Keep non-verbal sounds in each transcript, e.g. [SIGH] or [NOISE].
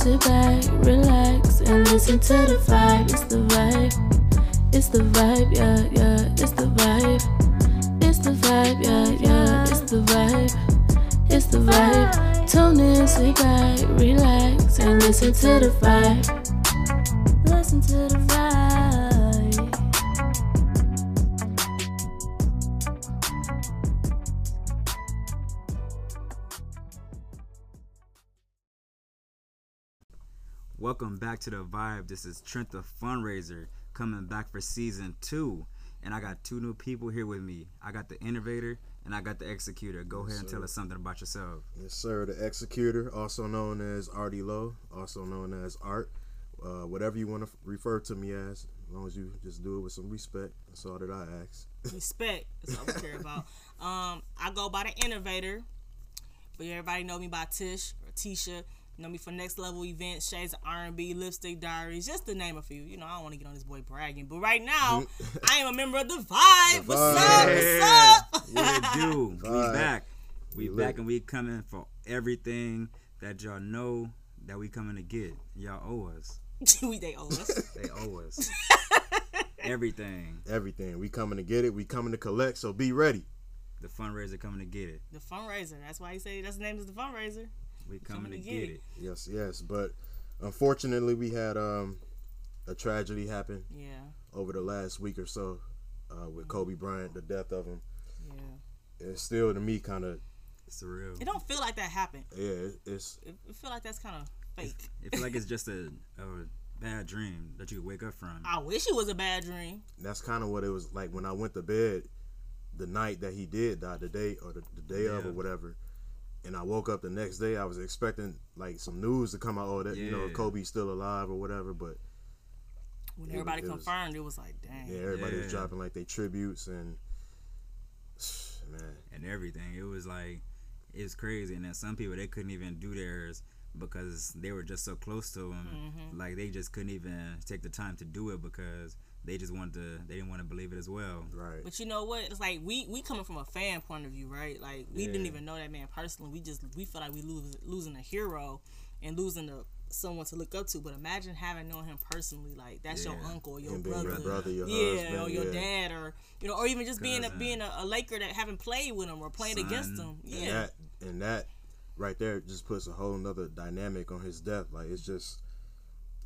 sit back, relax, and listen to the. Back to the vibe. This is Trent the Fundraiser coming back for season two. And I got two new people here with me. I got the innovator and I got the executor. Go ahead and tell us something about yourself. Yes, sir. The executor, also known as Artyy Lo, also known as Art. Uh, whatever you want to refer to me as, as long as you just do it with some respect. That's all that I ask. [LAUGHS] Respect. That's all we care about. Um, I go by the innovator, but everybody know me by Tish or Tisha. You know me for next level events, shades of R&B, lipstick diaries, just to name a few. You know, I don't want to get on this boy bragging, but right now [LAUGHS] I am a member of the Vibe. The What's Vibe. up? What's up? What it do? [LAUGHS] we back. We We back and we coming for everything that y'all know that we coming to get. Y'all owe us. [LAUGHS] we they owe us. They owe us. everything. Everything. We coming to get it. We coming to collect. So be ready. The fundraiser coming to get it. The fundraiser. That's why he say that's the name is the fundraiser. We coming, to get, it. Yes, yes. But unfortunately, we had um, a tragedy happen Yeah, over the last week or so uh, with Kobe Bryant, the death of him. yeah. It's still to me kind of It's surreal. It don't feel like that happened. yeah. it- It's It, it feel like that's kind of fake. [LAUGHS] It feel like it's just a, a bad dream that you wake up from. I wish it was a bad dream. that's kind of what it was like when I went to bed the night that he did die, the day or the, the day of or whatever. And I woke up the next day. I was expecting like some news to come out, oh, that you know Kobe's still alive or whatever. But When everybody it was- confirmed, it was like, dang. yeah, everybody was dropping like they tributes and [SIGHS] man, and everything. It was like it's crazy. And then some people they couldn't even do theirs because they were just so close to him. Mm-hmm. Like they just couldn't even take the time to do it because they just wanted to. They didn't want to believe it as well. right? But you know what? It's like we we coming from a fan point of view, right? Like we didn't even know that man personally. We just we feel like we lose losing a hero and losing a someone to look up to. But imagine having known him personally, like that's your uncle, your brother, your brother, your yeah, husband, or your yeah. dad, or you know, or even just being a being a, a Laker that haven't played with him or played against Son. him. And Yeah, that and that right there just puts a whole nother dynamic on his death. Like it's just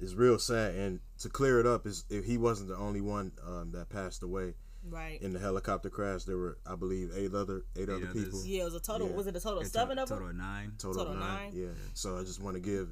it's real sad. And to clear it up is if he wasn't the only one um, that passed away right. in the helicopter crash, there were I believe eight other eight, other others. people. Yeah, it was a total. Yeah. Was it a total of seven of them? total of nine. Total, of Total nine. nine? Yeah. So I just want to give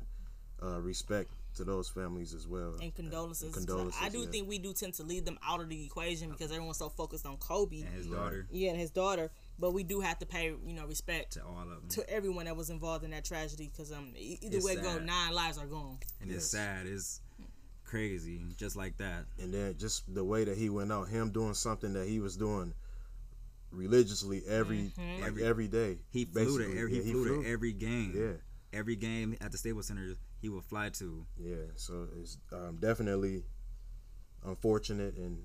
uh, respect to those families as well. and condolences. And 'cause condolences, I do yeah. think we do tend to leave them out of the equation because everyone's so focused on Kobe. And his daughter Yeah, and his daughter. But we do have to pay, you know, respect to all of them. to everyone that was involved in that tragedy because um, either It's way it go, nine lives are gone. and it's sad. It's crazy, just like that. and then just the way that he went out, him doing something that he was doing religiously every like Every- every day. He flew to basically. every, Yeah, he flew to every game. Yeah. Every game at the Staples Center, he would fly to. Yeah, so it's um, definitely unfortunate and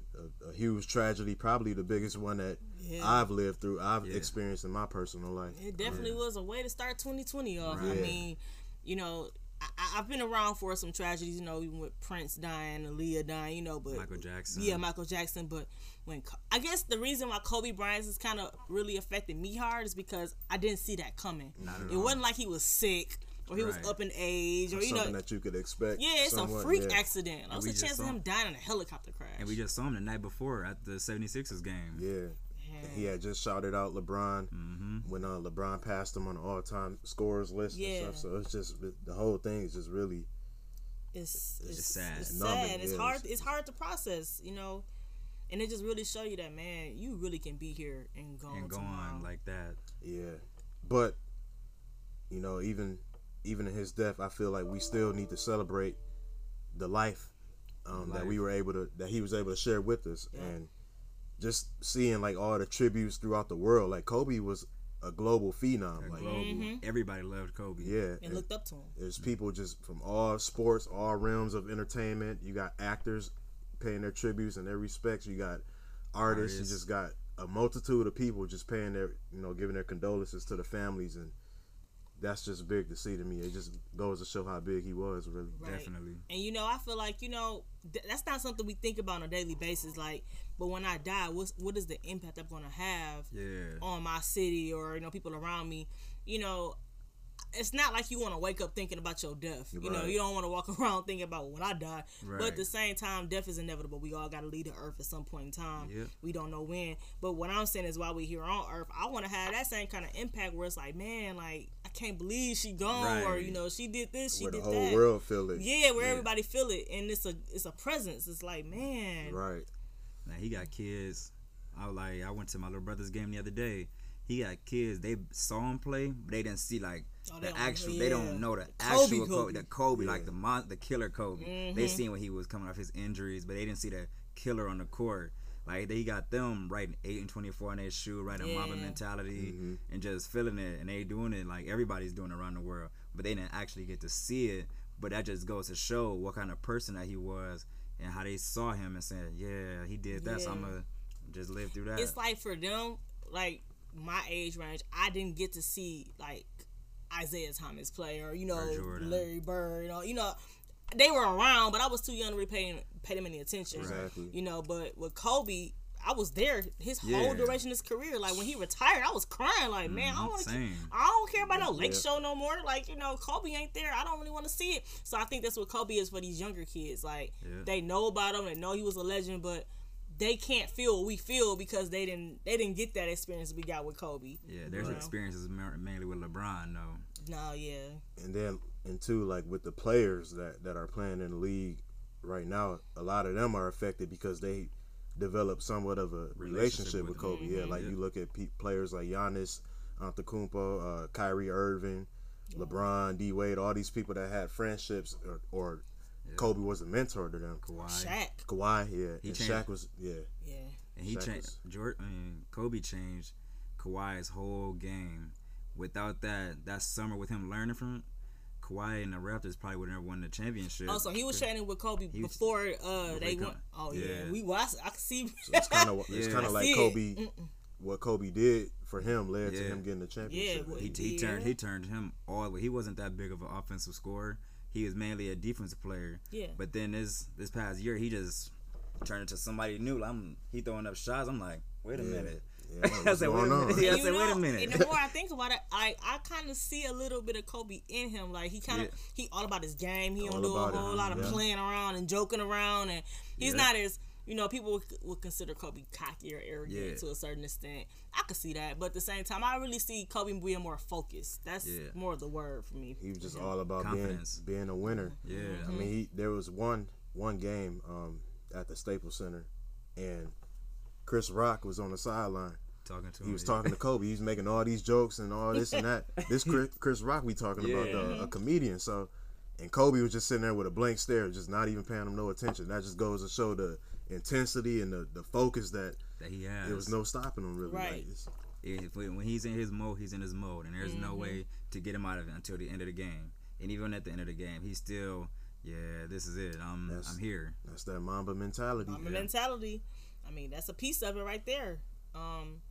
a, a huge tragedy. Probably the biggest one that Yeah. I've lived through, I've Yeah. experienced in my personal life. It definitely was a way to start 2020 off. I mean, you know, I, I- I've been around for some tragedies, you know, even with Prince dying, Aaliyah dying, you know, but Michael Jackson. Yeah, Michael Jackson. But when I guess the reason why Kobe Bryant is kind of really affected me hard is because I didn't see that coming. Not at it all. wasn't like he was sick or he was up in age or you Something know. that you could expect. Yeah, it's somewhat, a freak yeah. accident. What's we the just chance of saw- him dying in a helicopter crash? And we just saw him the night before at the 76ers game. Yeah. Yeah. He had just shouted out LeBron Mm-hmm. when uh, LeBron passed him on the all-time scorers list Yeah. and stuff. So it's just the whole thing is just really it's it's, just sad. It's Numbing, sad. It's hard. It's hard to process, you know. And it just really show you that man, you really can be here and go And go tomorrow. on like that. Yeah, but you know, even even in his death, I feel like we still need to celebrate the life, um, that we were able to that he was able to share with us, and just seeing like all the tributes throughout the world. Like Kobe was a global phenom. Like Global. Everybody loved Kobe. yeah, and and looked up to him. there's people just from all sports, all realms of entertainment. You got actors paying their tributes and their respects. You got artists. Artists. You just got a multitude of people just paying their, you know, giving their condolences to the families, and that's just big to see to me. It just goes to show how big he was, really. Right. Definitely. And you know, I feel like you know th- that's not something we think about on a daily basis. Like, but when I die, what's what is the impact I'm gonna have Yeah. on my city or you know people around me? You know, it's not like you want to wake up thinking about your death. You know, you don't want to walk [LAUGHS] around thinking about when I die. But at the same time, death is inevitable. We all got to leave the earth at some point in time. Yep. We don't know when. But what I'm saying is, while we here on earth, I want to have that same kind of impact where it's like, man, like I can't believe she gone, or you know, she did this, she Where the did whole that. world feel it. Yeah, where everybody feel it, and it's a it's a presence. It's like, man, Right. Now he got kids. I was like, I went to my little brother's game the other day. He got kids. They saw him play, but they didn't see like Oh, the actual. yeah. They don't know the Kobe, actual Kobe. Mm-hmm. Kobe, the Kobe, like the mon- the killer Kobe. They seen when he was coming off his injuries, but they didn't see the killer on the court. Like they got them writing eight and twenty four on their shoe, writing Mamba Yeah. mentality, Mm-hmm. and just feeling it. And they doing it like everybody's doing around the world, but they didn't actually get to see it. But that just goes to show what kind of person that he was and how they saw him and said, "Yeah, he did that. So I'm gonna just live through that." it's like for them, like my age range, I didn't get to see like Isaiah Thomas play or you know Or Larry Bird, you know, you know. They were around, but I was too young to really pay, pay them any attention. Exactly. You know, but with Kobe, I was there his whole duration of his career. Like when he retired, I was crying. Like, man, I don't want to. I don't care about no lake Yeah. show no more. Like, you know, Kobe ain't there. I don't really want to see it. So I think that's what Kobe is for these younger kids. Like, Yeah. they know about him, they know he was a legend, but they can't feel what we feel because they didn't they didn't get that experience we got with Kobe. Yeah, there's Right. experiences mainly with LeBron though. No, yeah. and then and two like with the players that that are playing in the league right now a lot of them are affected because they develop somewhat of a relationship, with with Kobe him. yeah like Yeah. you look at pe- players like Giannis Antetokounmpo uh, Kyrie Irving LeBron D Wade all these people that had friendships or, or Kobe was a mentor to them Kawhi. Shaq. Kawhi yeah He and changed- Shaq was yeah Yeah. And he Shaq changed. was- Jordan, I mean, Kobe changed Kawhi's whole game. Without that, that summer with him learning from Kawhi and the Raptors probably would have never won the championship. Oh, so he was training with Kobe was- before uh they they went. Oh yeah, yeah. we well, I can see. it's kind of [LAUGHS] it's Yeah. kind of like see it. Kobe what Kobe did for him led to him getting the championship well, he, he Yeah. turned he turned him all the way. He wasn't that big of an offensive scorer. He was mainly a defensive player. Yeah. But then this this past year, he just turned into somebody new. Like, I'm he throwing up shots. I'm like, wait a Yeah. minute. yeah, [LAUGHS] I what's said, wait a minute. Yeah, I You said, wait a minute. And the more I [LAUGHS] think about it, I I kind of see a little bit of Kobe in him. Like he kind of Yeah. he all about his game. He All don't do a about it, whole lot of yeah. playing around and joking around, and he's Yeah. not as you know people would, would consider Kobe cocky or arrogant Yeah. to a certain extent. I could see that, but at the same time, I really see Kobe being more focused. That's Yeah. more of the word for me. He was just all about being Confidence. being a winner. Yeah. I mean, he, there was one one game um, at the Staples Center, and Chris Rock was on the sideline. talking to him. He was yeah. talking to Kobe. He was making all these jokes and all this and that. [LAUGHS] This Chris, Chris Rock we talking about, Yeah. the, a comedian. So, and Kobe was just sitting there with a blank stare, just not even paying him no attention. That just goes to show the intensity and the, the focus that that he has. there was no stopping him really. Right. Like, if, when he's in his mode, he's in his mode, and there's no way to get him out of it until the end of the game. And even at the end of the game, he's still, yeah, this is it. I'm, That's- I'm here. that's that Mamba mentality. Mamba mentality. I mean, that's a piece of it right there. Um,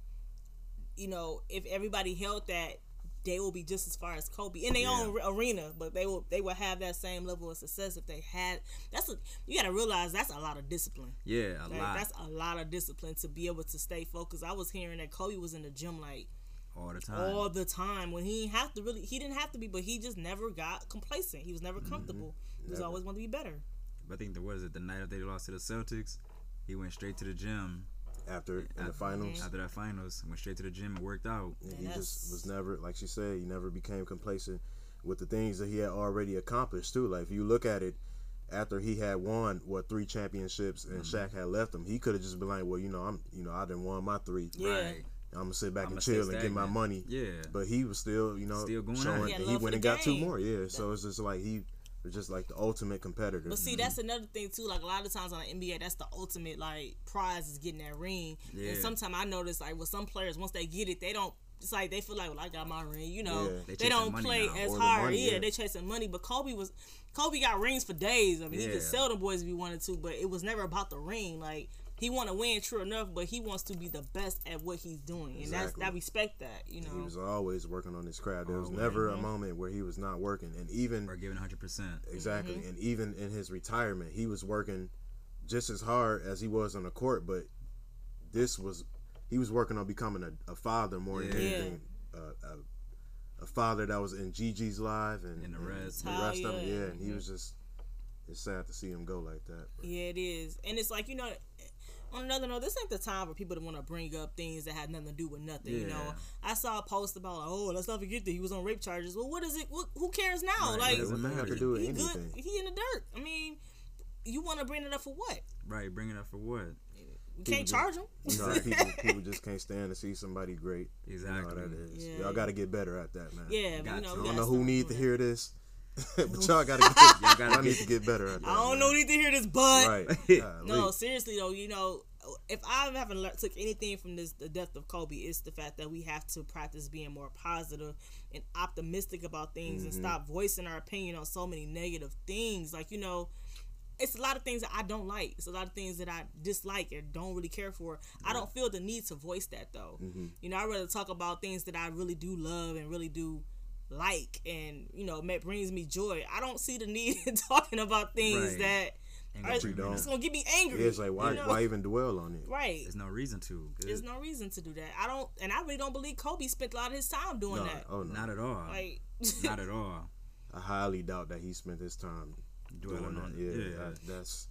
you know, if everybody held that, they will be just as far as Kobe in their Yeah. own arena, but they will they will have that same level of success if they had. That's a you got to realize that's a lot of discipline. Yeah, a Like, lot, that's a lot of discipline to be able to stay focused. I was hearing that Kobe was in the gym like all the time. all the time when he have to really he didn't have to be, but he just never got complacent. He was never mm-hmm. comfortable. He was Never. always wanted to be better. But I think the what is it? The night after they lost to the Celtics, he went straight to the gym After in the finals, after that finals. Went straight to the gym and worked out. And And he that's- just was never, like she said, he never became complacent with the things that he had already accomplished too. Like if you look at it, after he had won what three championships and Mm-hmm. Shaq had left him, he could have just been like, well, you know, I'm, you know, I didn't won my three. Yeah. Right. I'm gonna sit back I'ma and stay chill and get my money. Yeah. But he was still, you know, Still going showing. He and he went and the got two more. Yeah. So it's just like he was just like the ultimate competitor. But see, mm-hmm. that's another thing too. Like a lot of times on the NBA, that's the ultimate like prize is getting that ring. Yeah. And sometimes I notice like with some players, once they get it, they don't. It's like they feel like, well, I got my ring. You know, Yeah. They they, don't play now. as Or the hard. money, yeah, yeah. they chasing money. But Kobe was, Kobe got rings for days. I mean, he could sell them boys if he wanted to, but it was never about the ring. Like he want to win, true enough, but he wants to be the best at what he's doing, and that's I respect that. You know, He was always working on his craft. There was Always. never a moment where he was not working, and even Or giving 100%. exactly, Mm-hmm. and even in his retirement, he was working just as hard as he was on the court. But this was he was working on becoming a, a father more than Yeah. anything. Uh, a, a father that was in Gigi's live and, And the rest. the rest of them. Yeah, and he was just. It's sad to see him go like that. but- Yeah, it is, and it's like you know. On another note, this ain't the time for people to want to bring up things that had nothing to do with nothing. You know, I saw a post about, like, oh, let's not forget that he was on rape charges. Well, what is it? What, who cares now? Right, like, it doesn't have matter. to do with he anything. good. He in the dirt. I mean, you want to bring it up for what? Right, bring it up for what? You can't just- charge him. You [LAUGHS] know, people people just can't stand to see somebody great. You know how Exactly. that is. Yeah. Y'all got to get better at that, man. yeah, Got you know, I don't know who stop need doing to that. hear this, [LAUGHS] but y'all gotta [LAUGHS] get, y'all gotta need to get better at that. I don't man. know need to hear this, but Right. [LAUGHS] no, Golly. seriously though, you know, if I haven't learned, took anything from this, the death of Kobe, it's the fact that we have to practice being more positive and optimistic about things and mm-hmm. stop voicing our opinion on so many negative things. Like you know, it's a lot of things that I don't like. It's a lot of things that I dislike and don't really care for. I don't feel the need to voice that though. Mm-hmm. You know, I rather talk about things that I really do love and really do like and you know that brings me joy. I don't see the need [LAUGHS] in talking about things Right. that are, gonna bring don't. it it's gonna get me angry. Yeah, it's like why you know? why even dwell on it? right? There's no reason to. 'cause There's no reason to do that. I don't, and I really don't believe Kobe spent a lot of his time doing No, that. oh no, Not at all. Like, [LAUGHS] Not at all. I highly doubt that he spent his time Dwelling doing on that. it. Yeah, Yeah. that- that's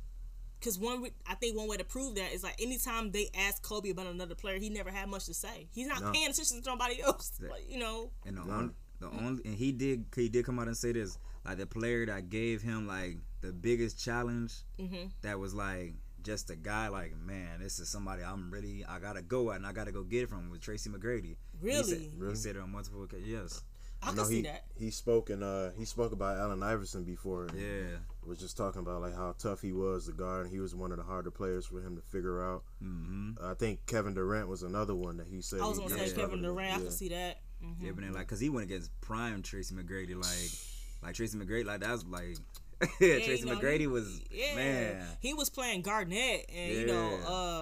because one, I think one way to prove that is like anytime they ask Kobe about another player, he never had much to say. He's not No. paying attention to nobody else. Like, you know, And the No. only, the only, and he did, he did come out and say this, like the player that gave him like the biggest challenge, Mhm. that was like just a guy, like man, this is somebody I'm really, I gotta go at and I gotta go get it from was Tracy McGrady. He really, said, Really? he said it on multiple occasions. Yes, I I can know see he that. he spoke and uh he spoke about Allen Iverson before. yeah, Was just talking about like how tough he was, the guard, and he was one of the harder players for him to figure out. mm-hmm. I think Kevin Durant was another one that he said. I was gonna say Kevin struggled with. Durant. I can see that. Hmm Yeah, but then like, cause he went against prime Tracy McGrady, like, [SIGHS] like Tracy McGrady, like that was like, [LAUGHS] Yeah, Tracy know, McGrady he- was Yeah, man. he was playing Garnett, and you know,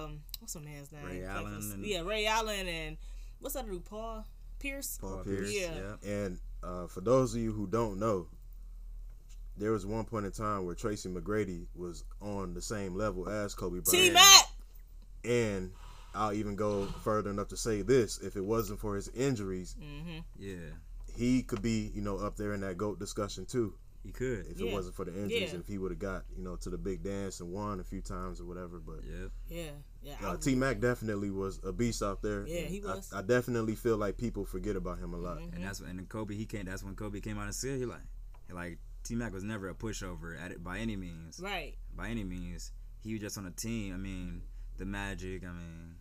um, what's the man's name? Ray Allen the- and- yeah, Ray Allen, and what's that dude? Paul Pierce. Paul Pierce. Pierce, Yeah. yeah. And uh, for those of you who don't know, there was one point in time where Tracy McGrady was on the same level as Kobe T Bryant. Mac. And I'll even go further enough to say this: if it wasn't for his injuries, Mm-hmm. yeah, he could be, you know, up there in that goat discussion too. he could. If Yeah. it wasn't for the injuries, Yeah. if he would have got, you know, to the big dance and won a few times or whatever. But Yeah, Yeah, yeah. Uh, T Mac definitely was a beast out there. Yeah, he was. I, I definitely feel like people forget about him a lot. Mm-hmm. and that's when and Kobe he came. That's when Kobe came out and said he like, he like T Mac was never a pushover at it by any means. right. By any means, he was just on a team. I mean, the Magic. I mean,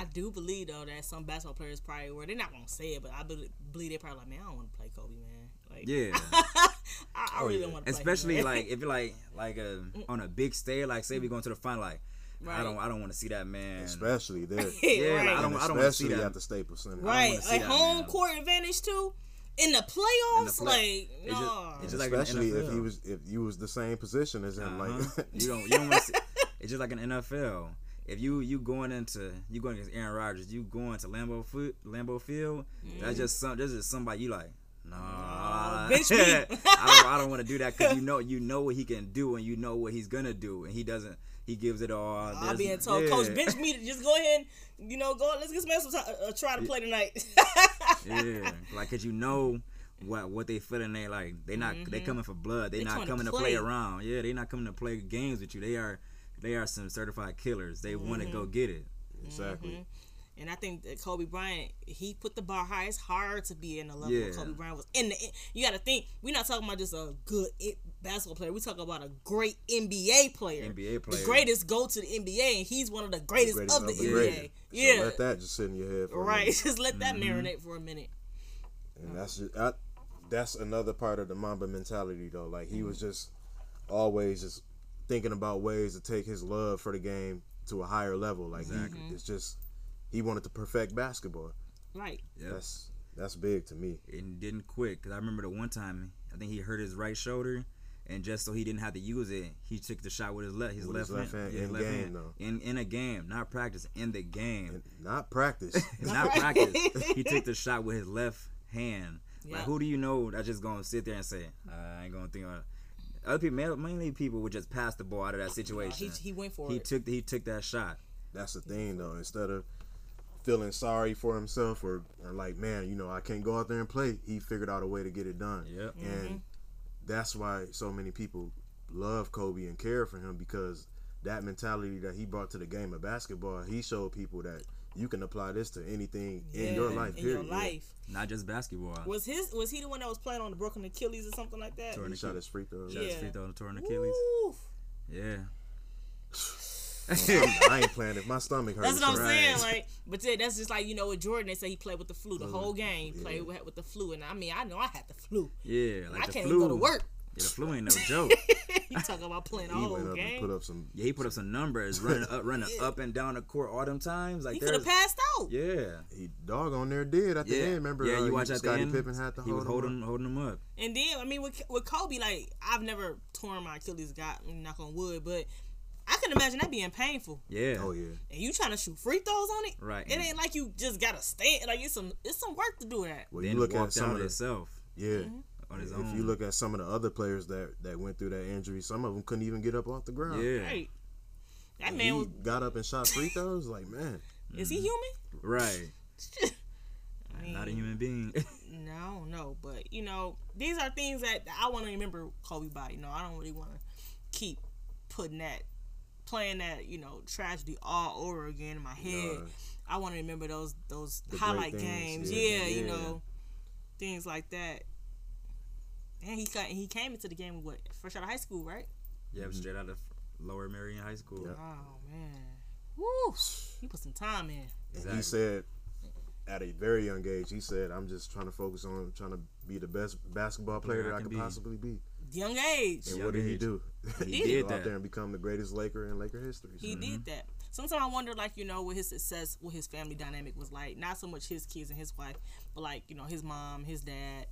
I do believe though that some basketball players probably were. They're not gonna say it, but I believe, believe they probably like, man, I don't want to play Kobe, man. Like, yeah. [LAUGHS] I, I Oh, really yeah. don't want to. Especially like if you're like like uh on a big stage, like say we going to the final, like Right. I don't I don't want to see that man. Especially [LAUGHS] there. Yeah, right. like, I don't And I don't want to see that. at the Staples Center. right, wanna a that, home man. court advantage too. In the playoffs, play- like It's just- no, it's just like in Especially if NFL. he was if you was the same position as him. Uh-huh. Like you don't you don't want to. [LAUGHS] see It's just like an NFL. If you you going into you going against Aaron Rodgers, you going to Lambeau foot Lambeau Field. That's just some. That's just somebody you like. Nah, [LAUGHS] bench me. I don't. I don't want to do that because you know you know what he can do and you know what he's gonna do and he doesn't. He gives it all. I'm There's- being told, yeah. Coach, bench me. to Just go ahead, and, you know, go. Let's get some to uh, try to play tonight. [LAUGHS] Yeah, like cause you know what what they feeling. They like they not they coming for blood. They, Mm-hmm. They not to coming to play. play around. Yeah, they not coming to play games with you. They are they are some certified killers. They want to Mm-hmm. go get it. exactly. And I think that Kobe Bryant, he put the bar high. It's hard to be in the level Yeah. Kobe Bryant was in the. You got to think we're not talking about just a good basketball player. We talking about a great NBA player. NBA player. The greatest go to the NBA, and he's one of the greatest, Greatest of the of the NBA. greatest. So Yeah, let that just sit in your head for a right. minute. [LAUGHS] Just let that Mm-hmm. marinate for a minute. And that's just, I, that's another part of the Mamba mentality though. Like he was just always just thinking about ways to take his love for the game to a higher level. Like Exactly. he, it's just he wanted to perfect basketball. Right. Yep. That's that's big to me. and didn't quit. Cause I remember the one time I think he hurt his right shoulder, and just so he didn't have to use it, he took the shot with his left, his With left, his left hand yeah, in left game, hand. though. in in a game, not practice, in the game, And not practice. [LAUGHS] not practice. he took the shot with his left hand. Yeah. Like, who do you know that's just gonna sit there and say, I ain't gonna think about it. Other people, mainly people, would just pass the ball out of that he, situation. he went for he it. took he took that shot. That's the thing though. Instead of feeling sorry for himself or, or like, man, you know, I can't go out there and play, he figured out a way to get it done. Yep. Mm-hmm. And that's why so many people love Kobe and care for him because that mentality that he brought to the game of basketball, he showed people that you can apply this to anything in your life. In period. your life. Not just basketball. Was his was he the one that was playing on the broken Achilles or something like that? Torn He shot his free throws. Shot his Yeah. free throw and torn Achilles. Woo. Yeah. I ain't playing if my stomach hurts. That's what I'm so- saying. Like, but yeah, that's just like you know with Jordan. They say he played with the flu the mm-hmm. whole game. Played with, with the flu, and I mean I know I had the flu. Yeah. Like I the can't flu. even go to work. Yeah, the flu ain't no joke. [LAUGHS] you talking about playing a He whole up game? put up some. Yeah, he put up some numbers, [LAUGHS] running up, running up and down the court all them times. Like he could have there's, passed out. yeah, He dog on there did at the yeah. end. Remember? yeah, uh, you watch he- at the end. Pippen had to he hold was him holding up. holding him up. And then I mean with with Kobe, like I've never torn my Achilles. Got knock on wood, but I can imagine that being painful. Yeah. Oh yeah. And you trying to shoot free throws on it? Right. It ain't like you just gotta stand. Like it's some it's some work to do that. Well, Then you look walked at some out of the himself yeah. Mm-hmm. On his If own. you look at some of the other players that that went through that injury, some of them couldn't even get up off the ground. yeah, Right. That And man he was. got up and shot free throws. Like man, Is he human? right. [LAUGHS] I mean, Not a human being. [LAUGHS] No, no, but you know, these are things that I want to remember Kobe by. You know, I don't really want to keep putting that, playing that, you know, tragedy all over again in my head. Nah. I want to remember those those The highlight things, games. yeah. Yeah, you know, things like that. And he got he came into the game with what fresh out of high school, right? yeah, straight out of Lower Merion High School. Yeah. Oh man, woo! He put some time in. And Exactly. he said at a very young age, he said, "I'm just trying to focus on trying to be the best basketball player Player that I I could be." possibly be." Young age. And Young what did he do? [LAUGHS] He Go did out that. there and become the greatest Laker in Laker history. So, He mm-hmm. did that. Sometimes I wonder, like you know, what his success, what his family dynamic was like. Not so much his kids and his wife, but like you know, his mom, his dad,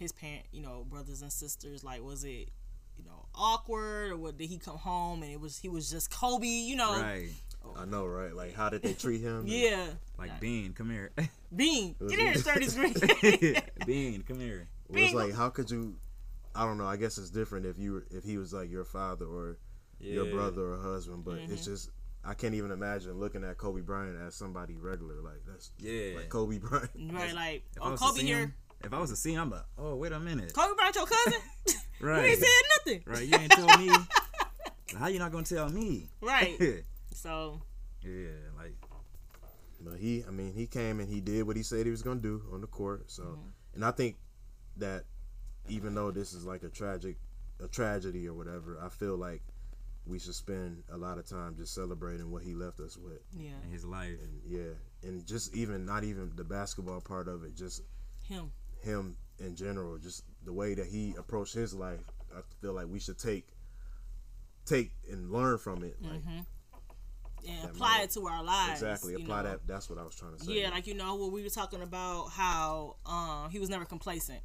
his parent, you know, brothers and sisters. Like, was it, you know, awkward or what? Did he come home and it was he was just Kobe? You know, Right. I know, right? Like, how did they treat him? [LAUGHS] yeah. Like Bean, come here. [LAUGHS] Bean, get here, he- thirty [LAUGHS] screen. Bean, come here. It was like, how could you? I don't know. I guess it's different if you if he was like your father or your brother or husband, but Mm-hmm. it's just I can't even imagine looking at Kobe Bryant as somebody regular. Like that's Yeah. like Kobe Bryant. right, like oh Kobe here. Him- If I was to see him, I'm like, oh wait a minute. Kobe Bryant, your cousin. [LAUGHS] Right. You ain't said nothing. Right. You ain't tell me. [LAUGHS] How you not gonna tell me? Right. [LAUGHS] So. Yeah. Like But he, I mean, he came and he did what he said he was gonna do on the court. So, Mm-hmm. and I think that even though this is like a tragic, a tragedy or whatever, I feel like we should spend a lot of time just celebrating what he left us with. yeah, in his life. And yeah, and just even not even the basketball part of it, just him. Him in general, just the way that he approached his life. I feel like we should take, take and learn from it. Like and That apply might- it to our lives. exactly, apply know. that. That's what I was trying to say. Yeah, like you know what we were talking about how um he was never complacent.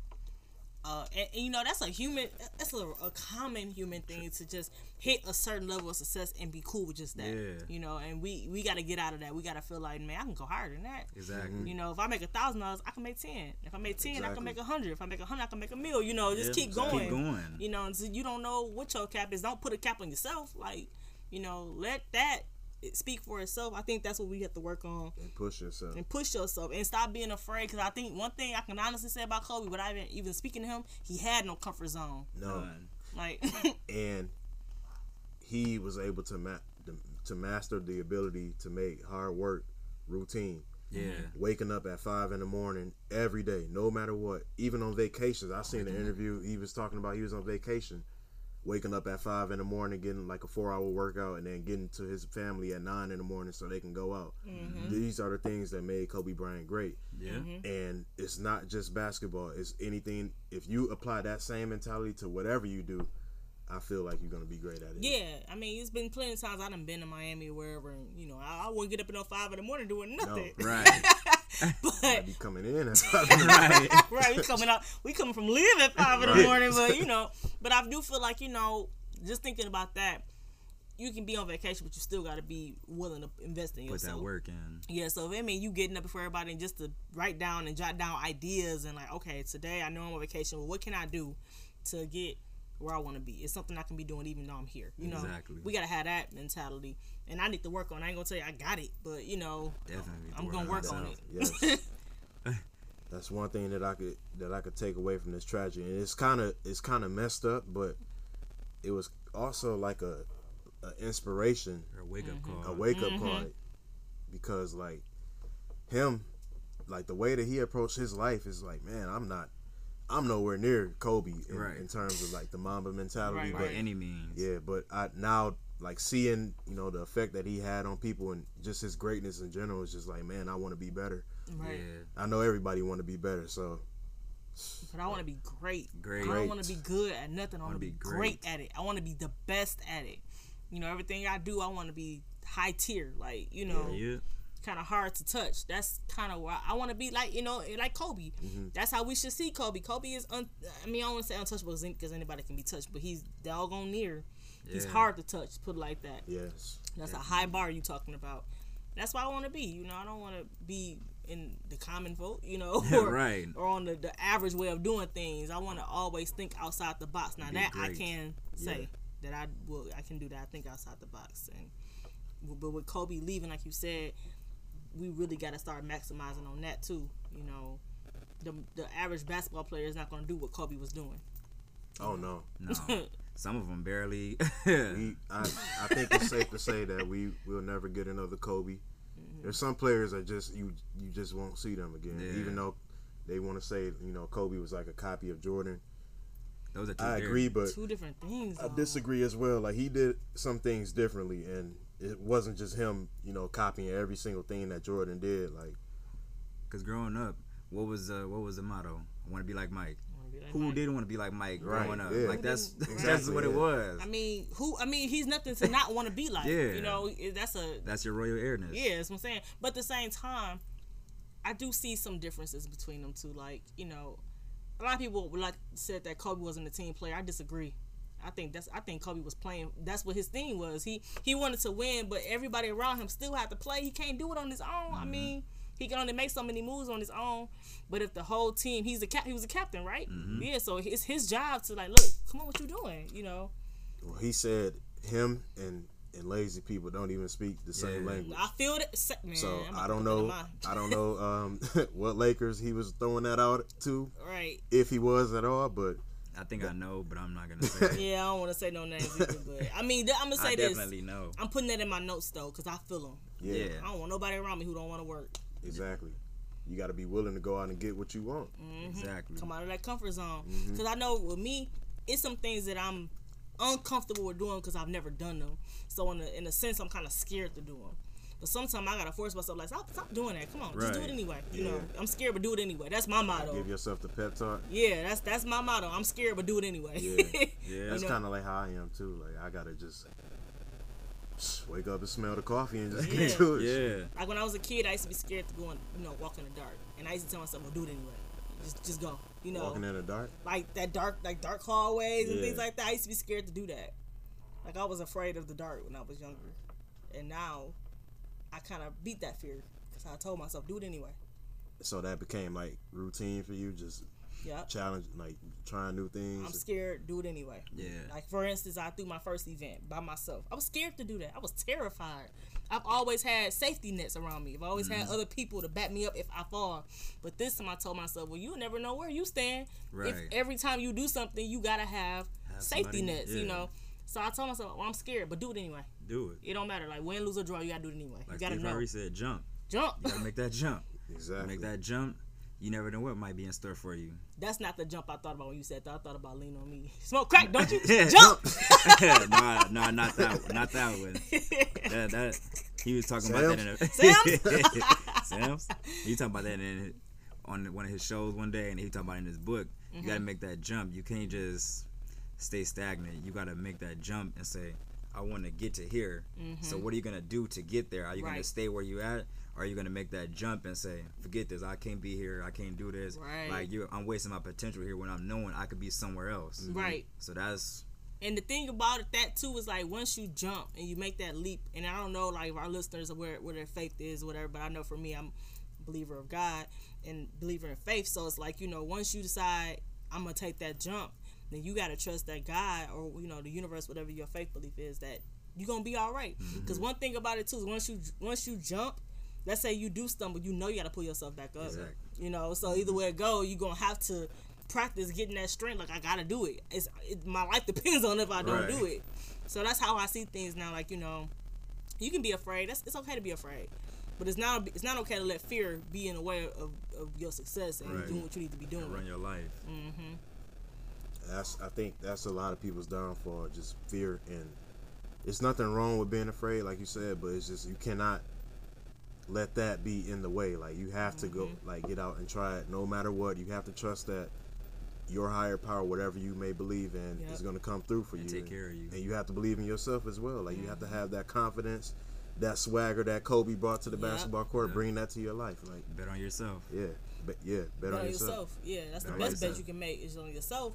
Uh, and, and, you know that's a human, that's a, a common human thing to just hit a certain level of success and be cool with just that. Yeah. You know, and we we got to get out of that. We got to feel like, man, I can go higher than that. Exactly. You know, if I make a thousand dollars, I can make ten. If I make ten, I can make a hundred. If I make a hundred, I can make a mil. You know, just Yeah, keep just going. Keep going. You know, and so you don't know what your cap is. Don't put a cap on yourself. Like, you know, let that speak for itself. I think that's what we have to work on and push yourself. and push yourself and stop being afraid. Because I think one thing I can honestly say about Kobe, without even even speaking to him, he had no comfort zone. No, Done. Like, [LAUGHS] and he was able to ma- to master the ability to make hard work routine. Yeah. Waking up at five in the morning every day, no matter what. Even on vacations, I seen an interview. He was talking about he was on vacation, waking up at five in the morning, getting like a four hour workout, and then getting to his family at nine in the morning so they can go out. These are the things that made Kobe Bryant great. Yeah. Mm-hmm. And it's not just basketball. It's anything. If you apply that same mentality to whatever you do, I feel like you're gonna be great at it. yeah, I mean, it's been plenty of times I done been to Miami or wherever, and you know, I, I wouldn't get up at no five in the morning doing nothing. Right. [LAUGHS] [LAUGHS] but Be coming in. at [LAUGHS] right. right, we coming out, we coming from live at five in the Right. morning, but you [LAUGHS] know, but I do feel like you know, just thinking about that, you can be on vacation, but you still got to be willing to invest in Put yourself. that work in. Yeah, so if I mean you getting up before everybody and just to write down and jot down ideas and like, okay, today I know I'm on vacation, well, what can I do to get where I want to be? It's something I can be doing even though I'm here. You know, Exactly. we gotta have that mentality, and I need to work on. it. I ain't gonna tell you I got it, but you know, Definitely. I'm gonna work on myself. it. Yes. [LAUGHS] [LAUGHS] That's one thing that I could that I could take away from this tragedy, and it's kind of it's kind of messed up, but it was also like a, a inspiration, Or a wake up Mm-hmm. call. a wake up call, because like him, like the way that he approached his life is like, man, I'm not, I'm nowhere near Kobe in, Right. in terms of like the Mamba mentality, Right, but By any means. yeah, but I now like seeing you know the effect that he had on people and just his greatness in general is just like, man, I want to be better. right. Yeah. I know everybody want to be better, so But I want to be great. Great. I don't want to be good at nothing. I want to be, be great. great. at it. I want to be the best at it. You know, everything I do, I want to be high tier. Like, you know, Yeah. Kind of hard to touch. That's kind of why I want to be like, you know, like Kobe. Mm-hmm. That's how we should see Kobe. Kobe is, un- I mean, I don't want to say untouchable because anybody can be touched, but he's doggone near. He's hard to touch, put it like that. yes, That's a high bar you talking about. That's why I want to be. You know, I don't want to be in the common folk. You know, [LAUGHS] or, Right. or on the, the average way of doing things. I want to always think outside the box. Now Be that I can say that I will. I can do that. I think outside the box. And but with Kobe leaving, like you said, we really got to start maximizing on that too. You know, the the average basketball player is not going to do what Kobe was doing. oh no, No. [LAUGHS] Some of them barely. we, [LAUGHS] I I think it's safe to say that we will never get another Kobe. Mm-hmm. There's some players that just you you just won't see them again, Yeah. even though they want to say you know Kobe was like a copy of Jordan. Those are two I agree, but Two different things. I though. disagree as well. Like he did some things differently, and it wasn't just him, you know, copying every single thing that Jordan did. Like Cause growing up, what was uh, what was the motto? I want to be like Mike. Be like Who Mike. didn't want to be like Mike Right, growing up? yeah. Like that's that's Exactly, what it was. I mean, who? I mean, he's nothing to not want to be like. Yeah. You know, that's a That's your royal airness. yeah. That's what I'm saying. But at the same time, I do see some differences between them two. Like, you know, a lot of people like said that Kobe wasn't a team player. I disagree. I think that's I think Kobe was playing. That's what his thing was. He he wanted to win, but everybody around him still had to play. He can't do it on his own. I mean, he can only make so many moves on his own. But if the whole team, he's a cap, he was a captain, right? Yeah. So it's his job to like, look, come on, what you doing? You know. well, he said, him and and lazy people don't even speak the same language. I feel that. Man, So I'm I about to don't put that in know. I don't [LAUGHS] know um, [LAUGHS] what Lakers he was throwing that out to, Right. if he was at all. But I think I know, but I'm not gonna say. Yeah, I don't want to say no names either, but I mean, th- I'm gonna say I this. definitely know. I'm putting that in my notes though, cause I feel them. yeah, Yeah. I don't want nobody around me who don't want to work. exactly. You got to be willing to go out and get what you want. Exactly. Come out of that comfort zone. Mm-hmm. Cause I know with me, it's some things that I'm uncomfortable with doing because I've never done them. So in a, in a sense, I'm kind of scared to do them. But sometimes I gotta force myself, like, stop, stop doing that. Come on, just do it anyway. You Yeah. know, I'm scared, but do it anyway. That's my motto. Give yourself the pep talk. yeah, that's that's my motto. I'm scared, but do it anyway. Yeah. [LAUGHS] Yeah. That's kind of like how I am too. Like I gotta just [SNIFFS] wake up and smell the coffee and just Yeah. get to it. Yeah. Like when I was a kid, I used to be scared to go and you know walk in the dark, and I used to tell myself, "Well, do it anyway. Just just go." You know, Walking in the dark. like that dark like dark hallways and Yeah. things like that. I used to be scared to do that. Like I was afraid of the dark when I was younger, and now I kind of beat that fear because I told myself, "Do it anyway." So that became like routine for you, just Yeah, challenge, like trying new things. I'm scared. Do it anyway. Yeah. Like for instance, I threw my first event by myself. I was scared to do that. I was terrified. I've always had safety nets around me. I've always Mm-hmm. had other people to back me up if I fall. But this time I told myself, well, you never know where you stand. Right. If every time you do something, you gotta have, Have safety somebody- nets. You know. So I told myself, well, I'm scared, but do it anyway. Do it. It don't matter. Like win, lose or draw, you gotta do it anyway. Like you gotta Steve know. Harvey said, jump. Jump. You gotta make that jump. [LAUGHS] exactly. Make that jump. You never know what might be in store for you. That's not the jump I thought about when you said that. I thought about lean on me. [LAUGHS] Smoke crack, don't you? [LAUGHS] Yeah. Jump. nah, nah, not that, one. not that one. That, that he was talking about that in a Sam's? Sam's. He talking about that in on one of his shows one day, and he talking about it in his book. You Mm-hmm. gotta make that jump. You can't just stay stagnant. You gotta make that jump and say, "I want to get to here." So what are you gonna do to get there? Are you gonna Mm-hmm. Stay where you at, or are you gonna make that jump and say, "Forget this. I can't be here. I can't do this. Right. Like you, I'm wasting my potential here when I'm knowing I could be somewhere else." Right. So that's And the thing about it, that too, is like once you jump and you make that leap, and I don't know, like if our listeners are where, where their faith is, whatever, but I know for me, I'm a believer of God and believer in faith. So it's like, you know, once you decide I'm going to take that jump, then you got to trust that God or, you know, the universe, whatever your faith belief is, that you're to be all right. Mm-hmm. Because one thing about it too is once you, once you jump, let's say you do stumble, you know you got to pull yourself back up. Exactly. You know, so either way it go, you're to have to practice getting that strength. Like, I got to do it. It's it, My life depends on if I don't Right. do it. So that's how I see things now. Like, you know, you can be afraid. That's It's okay to be afraid. But it's not it's not okay to let fear be in the way of, of your success and Right. doing what you need to be doing. run your life. Mm-hmm. That's I think that's a lot of people's downfall, just fear and it's nothing wrong with being afraid, like you said, but it's just you cannot let that be in the way. Like you have to go Mm-hmm. like get out and try it no matter what. You have to trust that your higher power, whatever you may believe in, Yep. is gonna come through for And you. take care of you. And you have to believe in yourself as well. Like you have to Mm-hmm. have that confidence, that swagger that Kobe brought to the Yep. basketball court, Yep. bring that to your life. Like Bet on yourself. yeah, but yeah, bet, Bet on on yourself. yourself. Yeah, that's the Bet best bet you can make is on yourself.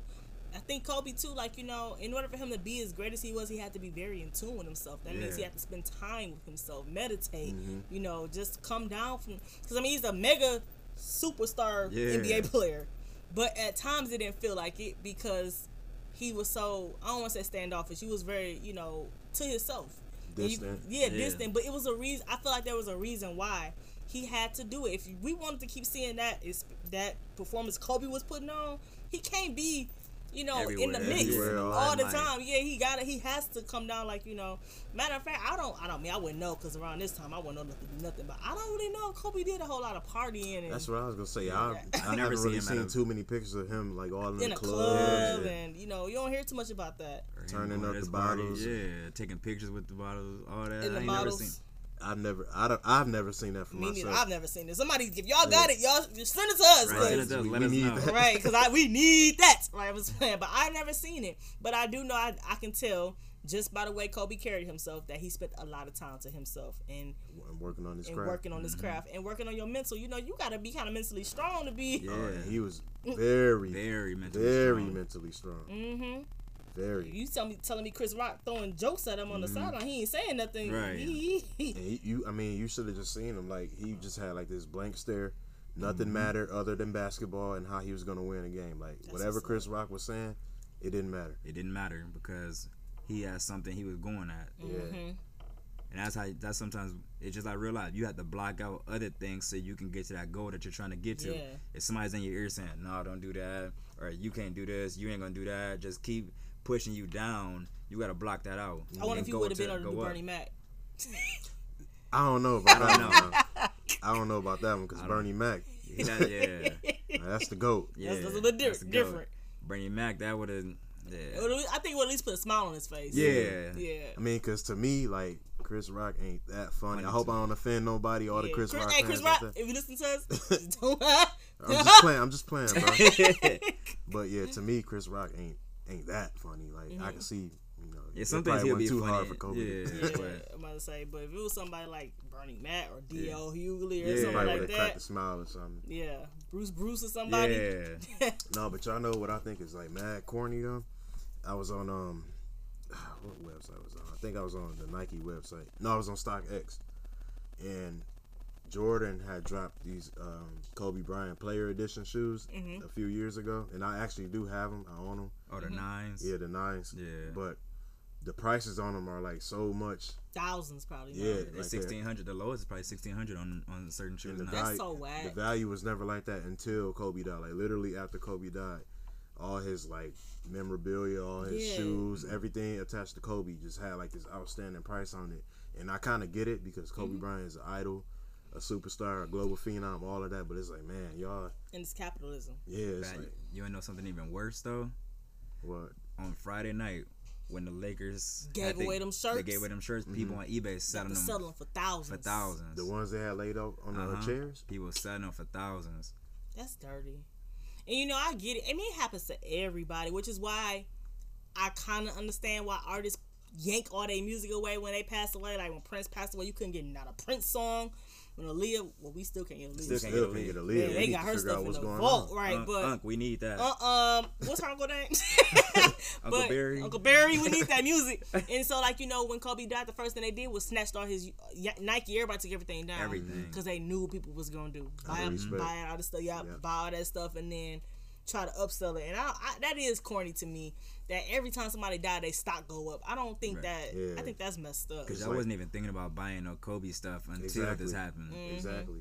I think Kobe too, like you know, in order for him to be as great as he was, he had to be very in tune with himself. That means he had to spend time with himself, meditate. Mm-hmm. You know, just come down from. Because I mean, he's a mega superstar Yeah. NBA player, but at times it didn't feel like it because he was so. I don't want to say standoffish. He was very, you know, to himself. And you- Distant. yeah, Yeah. distant. But it was a reason. I feel like there was a reason why he had to do it. If we wanted to keep seeing that is that performance Kobe was putting on, he can't be, you know, in the mix Everywhere, all all the night. time. Yeah, he got it. He has to come down. Like you know, matter of fact, I don't. I don't mean I wouldn't know because around this time I wouldn't know nothing. Nothing. But I don't really know. if Kobe did a whole lot of partying and That's what I was gonna say. I, Yeah. I [LAUGHS] I never never really him seen too many pictures of him like all in, in the a clubs. club, and- and you know, you don't hear too much about that. Turning up the his party, bottles. Yeah, taking pictures with the bottles, all that. In the I ain't bottles. Never seen. I've never, I don't, I've never seen that for Me neither. myself. I've never seen this. Somebody, if y'all got it, y'all just send it to us. Right, 'cause- send it to us, we- let we us need know. that. right? Because I we need that. [LAUGHS] Right, I was playing, but I've never seen it. But I do know I, I can tell just by the way Kobe carried himself that he spent a lot of time to himself and I'm working on this and craft. working on his craft and working on your mental. You know, you got to be kind of mentally strong to be. Yeah, Oh, he was very, very mentally very strong. mentally strong. Mm-hmm. Very. You tell me telling me Chris Rock throwing jokes at him on the sideline. He ain't saying nothing. Right. He- And he, you, I mean, you should have just seen him. Like he just had like this blank stare. Nothing Mm-hmm. mattered other than basketball and how he was gonna win a game. Like whatever Chris Rock was saying, it didn't matter. It didn't matter because he had something he was going at, Yeah. Mhm. and that's how. That's sometimes it's just like real life. You have to block out other things so you can get to that goal that you're trying to get to. Yeah. If somebody's in your ear saying, "No, don't do that," or "You can't do this," "You ain't gonna do that," just keep pushing you down. You gotta block that out. I wonder if you would have been able to do Bernie Mac. [LAUGHS] I don't know about I that don't one. [LAUGHS] I don't know about that one because Bernie Mac, Yeah, that- yeah. that's the goat. Yeah, that's a little di- that's the goat. different. Bernie Mac, that would have. Yeah. I think it would at least put a smile on his face. Yeah. Yeah. I mean, because to me, like Chris Rock ain't that funny. Funny I hope too. I don't offend nobody. All the Yeah. Chris, Rock hey, Chris Rock, if you listen to us, [LAUGHS] don't. I'm just playing. I'm just playing, bro. but yeah, to me, Chris Rock ain't ain't that funny. Like I can see, you know, Yeah, it some things he'll be too funny. hard for Kobe. Yeah, yeah, but [LAUGHS] I'm about to say, but if it was somebody like Bernie Mac or Yeah. D.L. Hughley or Yeah. something like would have cracked that, a smile or something. yeah, Bruce Bruce or somebody, yeah. [LAUGHS] No, but y'all know what I think is like mad corny though. I was on um, [SIGHS] what website was I on? I think I was on the Nike website. No, I was on StockX, and Jordan had dropped these um, Kobe Bryant Player Edition shoes Mm-hmm. a few years ago, and I actually do have them. I own them. Oh, the nines. Yeah, the nines. Yeah. But the prices on them are like so much. thousands probably. Yeah, like It's sixteen hundred. The lowest is probably sixteen hundred on on certain shoes. the now. That's value, so whack. The value was never like that until Kobe died. Like literally after Kobe died, all his like memorabilia, all his Yeah. shoes, everything attached to Kobe just had like this outstanding price on it. And I kind of get it because Kobe Mm-hmm. Bryant is an idol, a superstar, a global phenom, all of that. But it's like, man, y'all, and it's capitalism. yeah, it's Bad. like You ain't know something even worse though. what? On Friday night, when the Lakers Gave had the- away them they gave away them shirts. People on eBay selling them sell them for thousands. for thousands. The ones they had laid out on the Uh-huh. chairs. People selling them for thousands. That's dirty. And you know, I get it. I mean, it happens to everybody, which is why I kind of understand why artists yank all their music away when they pass away. Like when Prince passed away, you couldn't get not a Prince song. When Aaliyah, well, we still can't get Aaliyah. Still can't Still get can get a Aaliyah. lead. Yeah, they got her stuff in the going vault, on. right? Unc, but Unc, we need that. uh, um, what's her uncle name? [LAUGHS] Uncle But Barry. Uncle Barry, we need that music. [LAUGHS] and so, like you know, when Kobe died, the first thing they did was snatched all his uh, Nike. Everybody took everything down, Everything. because they knew what people was gonna do. Buy, Out buy all the stuff, yeah, Yeah. buy all that stuff, and then try to upsell it. And I, I, that is corny to me. That every time somebody died, they stock go up. I don't think Right. that. Yeah. I think that's messed up. Because I like- wasn't even thinking about buying no Kobe stuff until Exactly. this happened. Mm. Exactly.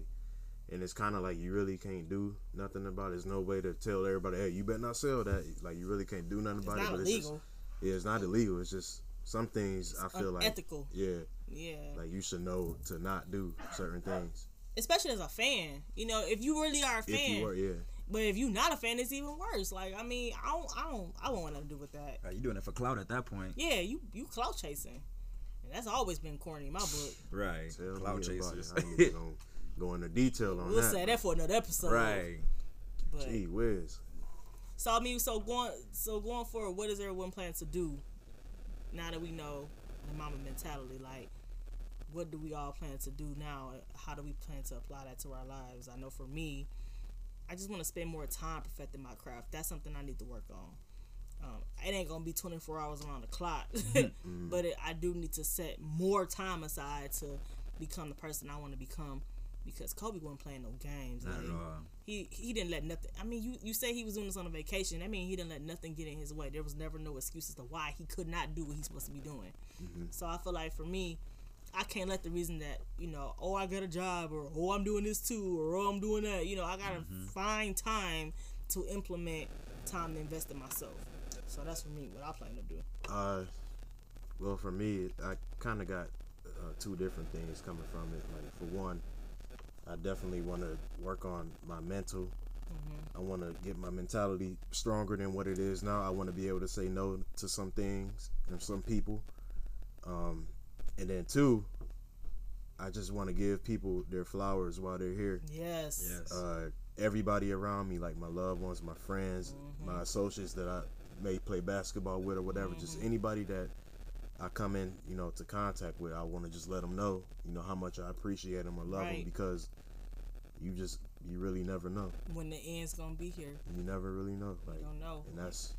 And it's kind of like you really can't do nothing about it. There's no way to tell everybody, hey, you better not sell that. Like you really can't do nothing It's about it. not but illegal. It's just, yeah, it's not illegal. It's just some things I feel like, unethical. yeah, Yeah. like you should know to not do certain things. Especially as a fan. You know, if you really are a fan. If you were, yeah, But if you're not a fan, it's even worse. Like, I mean, I don't, I don't, I won't want nothing to do with that. Uh, you doing it for clout at that point, Yeah, you, you clout chasing, and that's always been corny in my book. right? tell Clout chasers, it. I ain't gonna go into detail on We'll that. say that for another episode. right? But Gee whiz. so I mean, so going, so going forward, what is everyone planning to do? Now that we know the Mamba mentality, like, what do we all plan to do now? How do we plan to apply that to our lives? I know for me, I just want to spend more time perfecting my craft. That's something I need to work on. Um, it ain't gonna be 24 hours around the clock, [LAUGHS] but it, I do need to set more time aside to become the person I want to become. Because Kobe wasn't playing no games. Not like, at all. he he didn't let nothing. I mean, you you say he was doing this on a vacation. I mean, he didn't let nothing get in his way. There was never no excuses to why he could not do what he's supposed to be doing. So I feel like for me, I can't let the reason that you know, oh, I got a job, or oh, I'm doing this too, or oh, I'm doing that. You know, I gotta find time to implement time to invest in myself. So that's for me what I plan to do. Uh, well, for me, I kind of got uh, two different things coming from it. Like for one, I definitely want to work on my mental. I want to get my mentality stronger than what it is now. I want to be able to say no to some things and some people. Um, and then two, I just want to give people their flowers while they're here Yes. Yes. uh, everybody around me, like my loved ones, my friends, my associates that I may play basketball with or whatever, just anybody that I come in, you know, to contact with, I want to just let them know, you know, how much I appreciate them or love them because you just, you really never know. When the end's gonna be here, You never really know. Like, you don't know. and that's,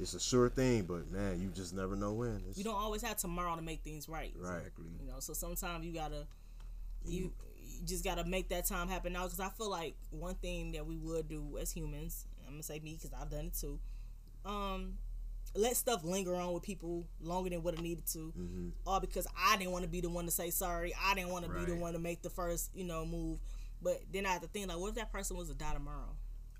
it's a sure thing, but man, you just never know when. It's, You don't always have tomorrow to make things right. Right. Exactly. You know, so sometimes you gotta you, you just gotta make that time happen now. Because I feel like one thing that we would do as humans, I'm gonna say me because I've done it too. Um, let stuff linger on with people longer than what it needed to, Mm-hmm. all because I didn't want to be the one to say sorry. I didn't want to be the one to make the first you know move. But then I have to think like, what if that person was to die tomorrow?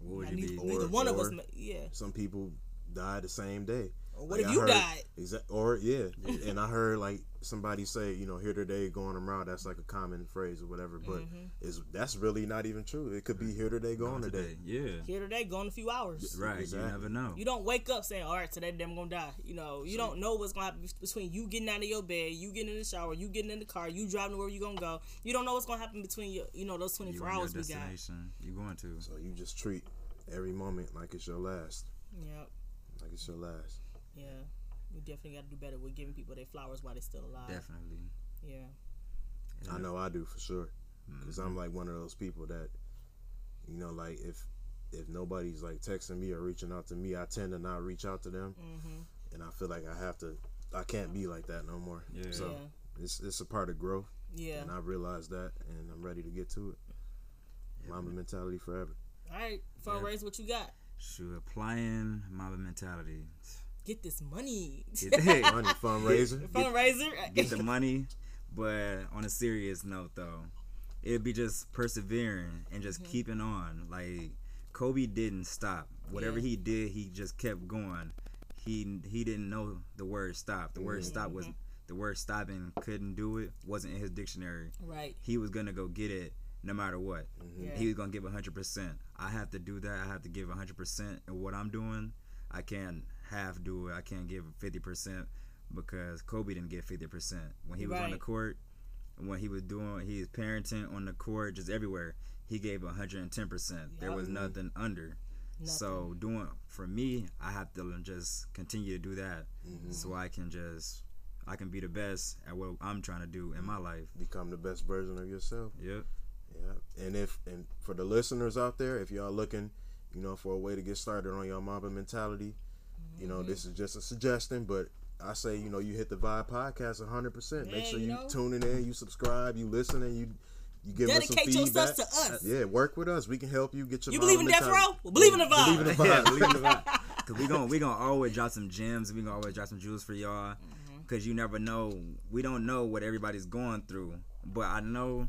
What would Like, you neither, be? neither Or- one of us, yeah. some people die the same day. Or what Like, if I you heard- died? Exact or yeah. [LAUGHS] and I heard like somebody say, you know, here today, going tomorrow. That's like a common phrase or whatever, but Mm-hmm. is that's really not even true. It could be here today, gone today. Yeah. Here today, gone a few hours. Right. Exactly. You never know. You don't wake up saying, "All right, today I'm gonna die." You know, you don't know what's gonna happen between you getting out of your bed, you getting in the shower, you getting in the car, you driving to where you gonna go. You don't know what's gonna happen between your, you know, those You 24 on your hours we got. destination. You going to? So you just treat every moment like it's your last, Yep, like it's your last. yeah. We definitely got to do better with giving people their flowers while they're still alive. Definitely. Yeah, I know I do for sure, because Mm-hmm. I'm like one of those people that, you know, like if if nobody's like texting me or reaching out to me, I tend to not reach out to them, Mm-hmm. and I feel like I have to. I can't be like that no more. Yeah. So yeah, it's it's a part of growth. yeah. and I realized that, and I'm ready to get to it. Mamba mentality forever. All right, fundraise what you got. Shoot, applying Mamba mentality. Get this money. Get, hey, Money [LAUGHS] fundraiser. Fundraiser. get the money, [LAUGHS] but on a serious note though, it'd be just persevering and just mm-hmm. keeping on. Like Kobe didn't stop. Whatever Yeah. he did, he just kept going. He he didn't know the word stop. The word stop mm-hmm. was the word stopping couldn't do it. Wasn't in his dictionary. right. He was gonna go get it no matter what. Mm-hmm. Yeah. He was gonna give hundred percent. I have to do that. I have to give hundred percent in what I'm doing. I can't half do it. I can't give fifty percent because Kobe didn't get fifty percent when he was on the court. When he was doing his parenting on the court, just everywhere, he gave hundred and ten percent. There was nothing under. So doing for me, I have to just continue to do that, mm-hmm. so I can just I can be the best at what I'm trying to do in mm-hmm. my life. Become the best version of yourself. Yep. Yeah. And if and for the listeners out there, if y'all looking, you know, for a way to get started on your Mamba mentality, you know, this is just a suggestion, but I say, you know, you hit the Vibe podcast 100%. Make sure you you know. tuning in, you subscribe, you listening, you you give us some feedback. yourself to us. Yeah, work with us. We can help you get your You believe in death mentality. row? Well, believe in the vibe. Believe in the yeah, vibe. believe in the vibe. [LAUGHS] Cause we gonna we gonna always drop some gems. We gonna always drop some jewels for y'all. Mm-hmm. Cause you never know. We don't know what everybody's going through. But I know at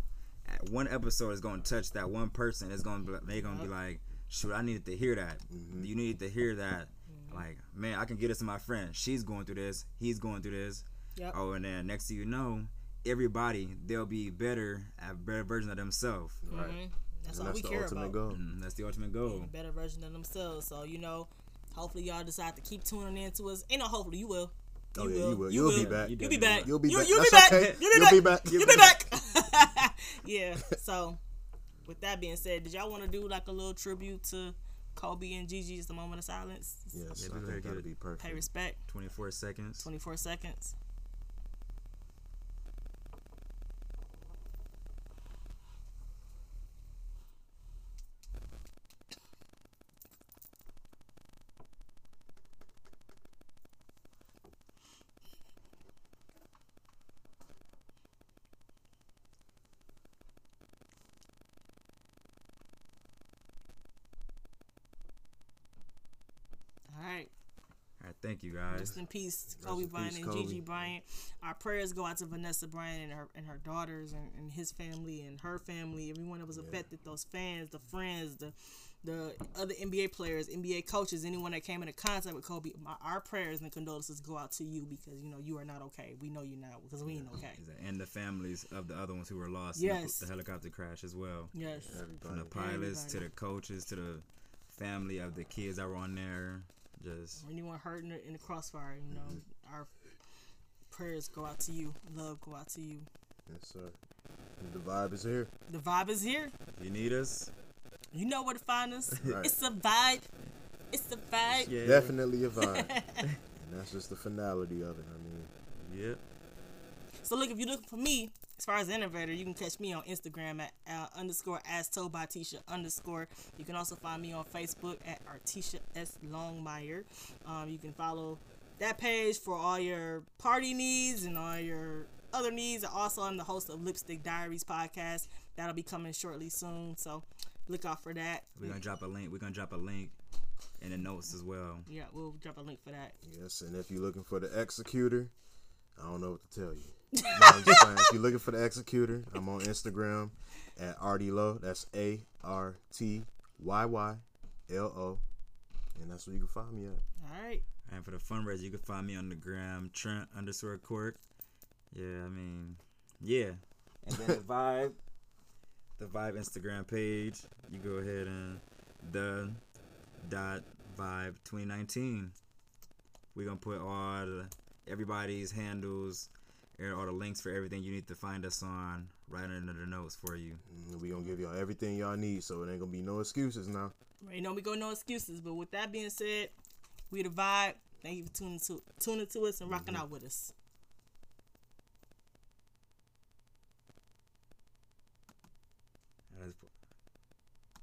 one episode is gonna touch that one person. Is gonna be, they gonna be like, shoot, I needed to hear that. Mm-hmm. You needed to hear that. Mm-hmm. Like, man, I can get this to my friend. She's going through this. He's going through this. Yep. Oh, and then next thing you know, everybody they'll be better at a better version of themselves. Right. Mhm. That's And all that's we the care ultimate about. goal. Mm, that's the ultimate goal. a better version of themselves. So you know, hopefully y'all decide to keep tuning in to us. Ain't no hopefully you will. Oh, you Oh, yeah, will. you will. You You'll will. be back. You You'll be back. You'll be back. You'll be That's back. okay. You'll be back. You'll be back. [LAUGHS] yeah. So, with that being said, did y'all want to do like a little tribute to Kobe and Gigi? Just a moment of silence. Yes, Yeah, I we gotta think that'd be perfect. Pay respect. 24 seconds. 24 seconds. All right. All right, thank you guys. Rest in peace, Kobe in Bryant peace, and Gigi Bryant. Our prayers go out to Vanessa Bryant and her and her daughters and, and his family and her family, everyone that was affected, those fans, the friends, the the other NBA players, NBA coaches, anyone that came into contact with Kobe. My, our prayers and condolences go out to you because you know you are not okay. We know you're not because we ain't okay. And the families of the other ones who were lost Yes. in the, the helicopter crash as well. Yes. Everybody. From the Everybody. pilots to the coaches to the family of the kids that were on there. Just Anyone hurt in the, in the crossfire, you know, mm-hmm. our prayers go out to you. Love go out to you. Yes, sir. And the vibe is here. The vibe is here. you need us, You know where to find us. [LAUGHS] Right. It's a vibe. It's a vibe. yeah, Definitely a vibe. [LAUGHS] and that's just the finality of it. I mean, Yep. So look, if you're looking for me, as far as innovator, you can catch me on Instagram at uh, underscore as told by Tisha underscore. You can also find me on Facebook at Artisha S Longmire. Um, you can follow that page for all your party needs and all your other needs. Also, I'm the host of Lipstick Diaries podcast. That'll be coming shortly soon. So look out for that. We're gonna drop a link. We're gonna drop a link in the notes as well. Yeah, we'll drop a link for that. yes. And if you're looking for the executor, I don't know what to tell you. No, I'm just if you're looking for the executor, I'm on Instagram at Artyy Lo. That's A R T Y Y L O. And that's where you can find me at. All right. And for the fundraiser, you can find me on the gram Trent underscore cork. Yeah, I mean, yeah. And then the [LAUGHS] vibe, the vibe Instagram page. You go ahead and the dot vibe 2019. We're gonna put all the, everybody's handles and all the links for everything you need to find us on right under the notes for you. And we going to give y'all everything y'all need, so it ain't going to be no excuses now. Right, know we go no excuses. But with that being said, we the vibe. Thank you for tuning to tuning to us and rocking mm-hmm. out with us.